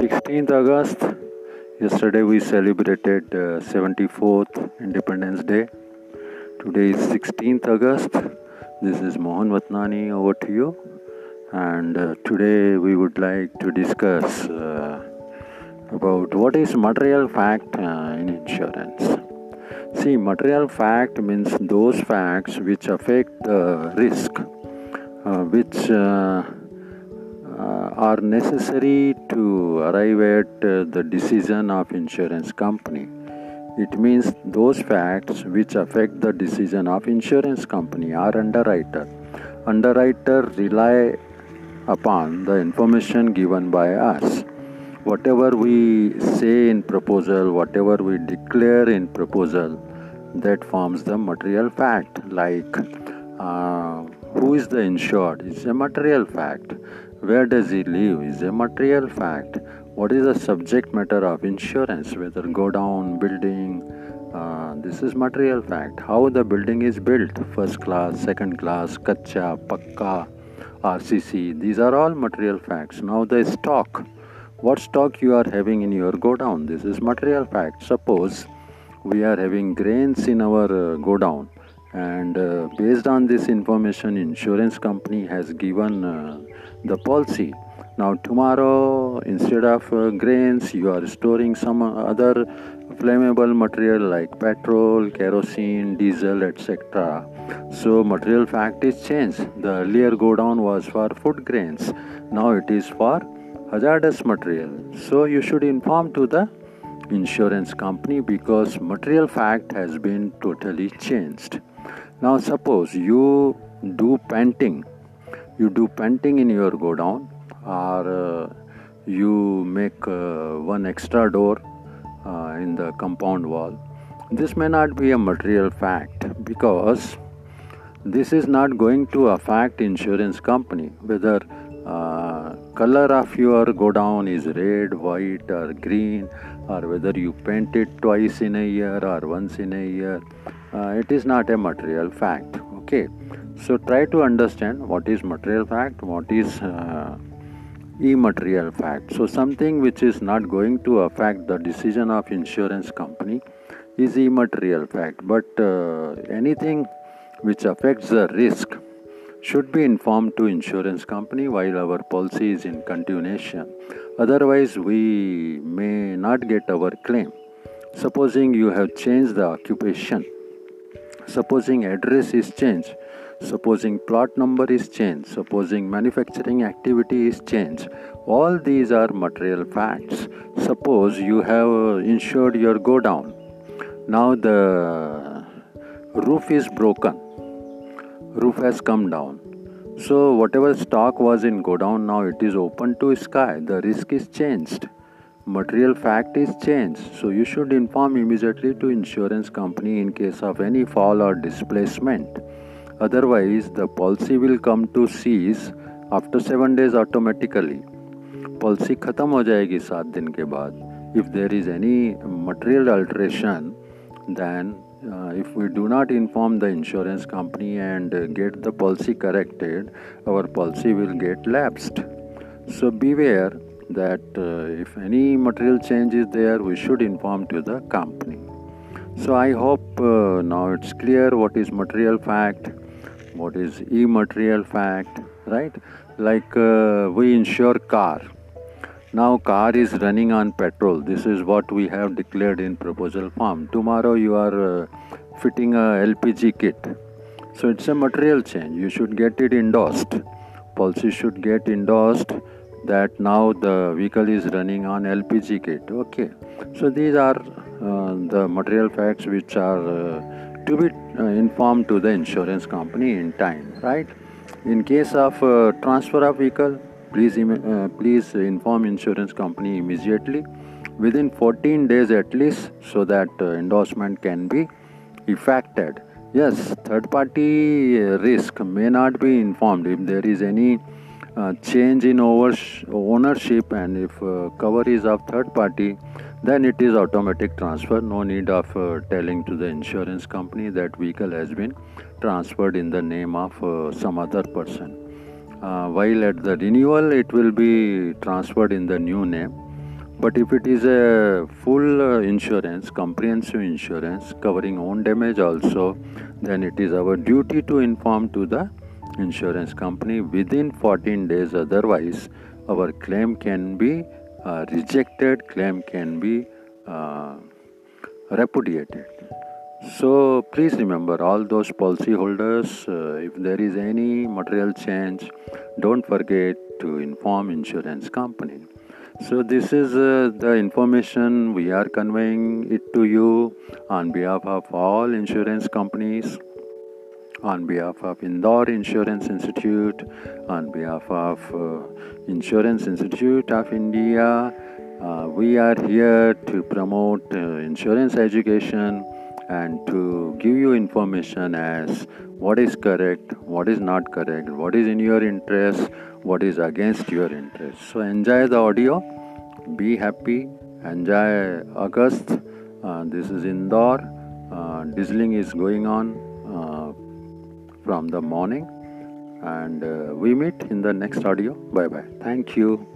16th August. Yesterday we celebrated uh, 74th Independence Day. Today is 16th August. This is Mohan Vatnani over to you. And uh, today we would like to discuss uh, about what is material fact uh, in insurance. See, material fact means those facts which affect the risk, uh, which uh, are necessary to arrive at uh, the decision of insurance company. It means those facts which affect the decision of insurance company or underwriter. Underwriter rely upon the information given by us. Whatever we say in proposal, whatever we declare in proposal, that forms the material fact. Like uh, who is the insured is a material fact. Where does he live is a material fact. What is the subject matter of insurance? Whether godown, building, uh, this is material fact. How the building is built, first class, second class, kacha, pakka, RCC. These are all material facts. Now the stock. What stock you are having in your godown? This is material fact. Suppose we are having grains in our uh, godown and uh, based on this information insurance company has given uh, the policy. Now tomorrow instead of uh, grains you are storing some other flammable material like petrol kerosene diesel etc so material fact is changed. The earlier godown was for food grains. Now it is for hazardous material. So you should inform to the insurance company because material fact has been totally changed. Now suppose you do painting, you do painting in your godown or uh, you make uh, one extra door uh, in the compound wall. This may not be a material fact because this is not going to affect insurance company whether uh, color of your godown is red white or green or whether you paint it twice in a year or once in a year uh, it is not a material fact okay? So try to understand what is material fact what is uh, immaterial fact. So something which is not going to affect the decision of insurance company is immaterial fact. But uh, anything which affects the risk should be informed to insurance company while our policy is in continuation. Otherwise we may not get our claim. Supposing you have changed the occupation supposing address is changed supposing plot number is changed supposing manufacturing activity is changed all these are material facts suppose you have uh, insured your godown now the roof is broken roof has come down. So whatever stock was in godown now it is open to sky. The risk is changed Material fact is changed. So you should inform immediately to insurance company in case of any fall or displacement. Otherwise the policy will come to cease after seven days automatically. Policy खत्म हो जाएगी सात दिन के बाद. If there is any material alteration, then uh, if we do not inform the insurance company and uh, get the policy corrected, our policy will get lapsed. So beware that uh, if any material change is there, we should inform to the company. So I hope uh, now it's clear what is material fact, what is immaterial fact, right? Like uh, we insure car now car is running on petrol. This is what we have declared in proposal form. Tomorrow you are uh, fitting a LPG kit. So it's a material change. You should get it endorsed. Policy should get endorsed that now the vehicle is running on LPG kit. Okay. So these are uh, the material facts which are uh, to be uh, informed to the insurance company in time, right? In case of uh, transfer of vehicle, please uh, please inform insurance company immediately within 14 days at least so that uh, endorsement can be effected yes third party risk may not be informed if there is any uh, change in ownership and if uh, cover is of third party then it is automatic transfer. No need of uh, telling to the insurance company that vehicle has been transferred in the name of uh, some other person. Uh, while at the renewal it will be transferred in the new name. But if it is a full uh, insurance, comprehensive insurance covering own damage also, then it is our duty to inform to the insurance company within 14 days. Otherwise, our claim can be uh, rejected, claim can be uh, repudiated. So please remember all those policyholders, uh, if there is any material change, don't forget to inform insurance company. So this is uh, the information we are conveying it to you on behalf of all insurance companies, on behalf of Indore Insurance Institute, on behalf of uh, Insurance Institute of India. Uh, we are here to promote uh, insurance education and to give you information as what is correct, what is not correct, what is in your interest, what is against your interest. So enjoy the audio, be happy, enjoy August. Uh, this is Indore. Uh, is going on uh, from the morning, and uh, we meet in the next audio. Bye bye. Thank you.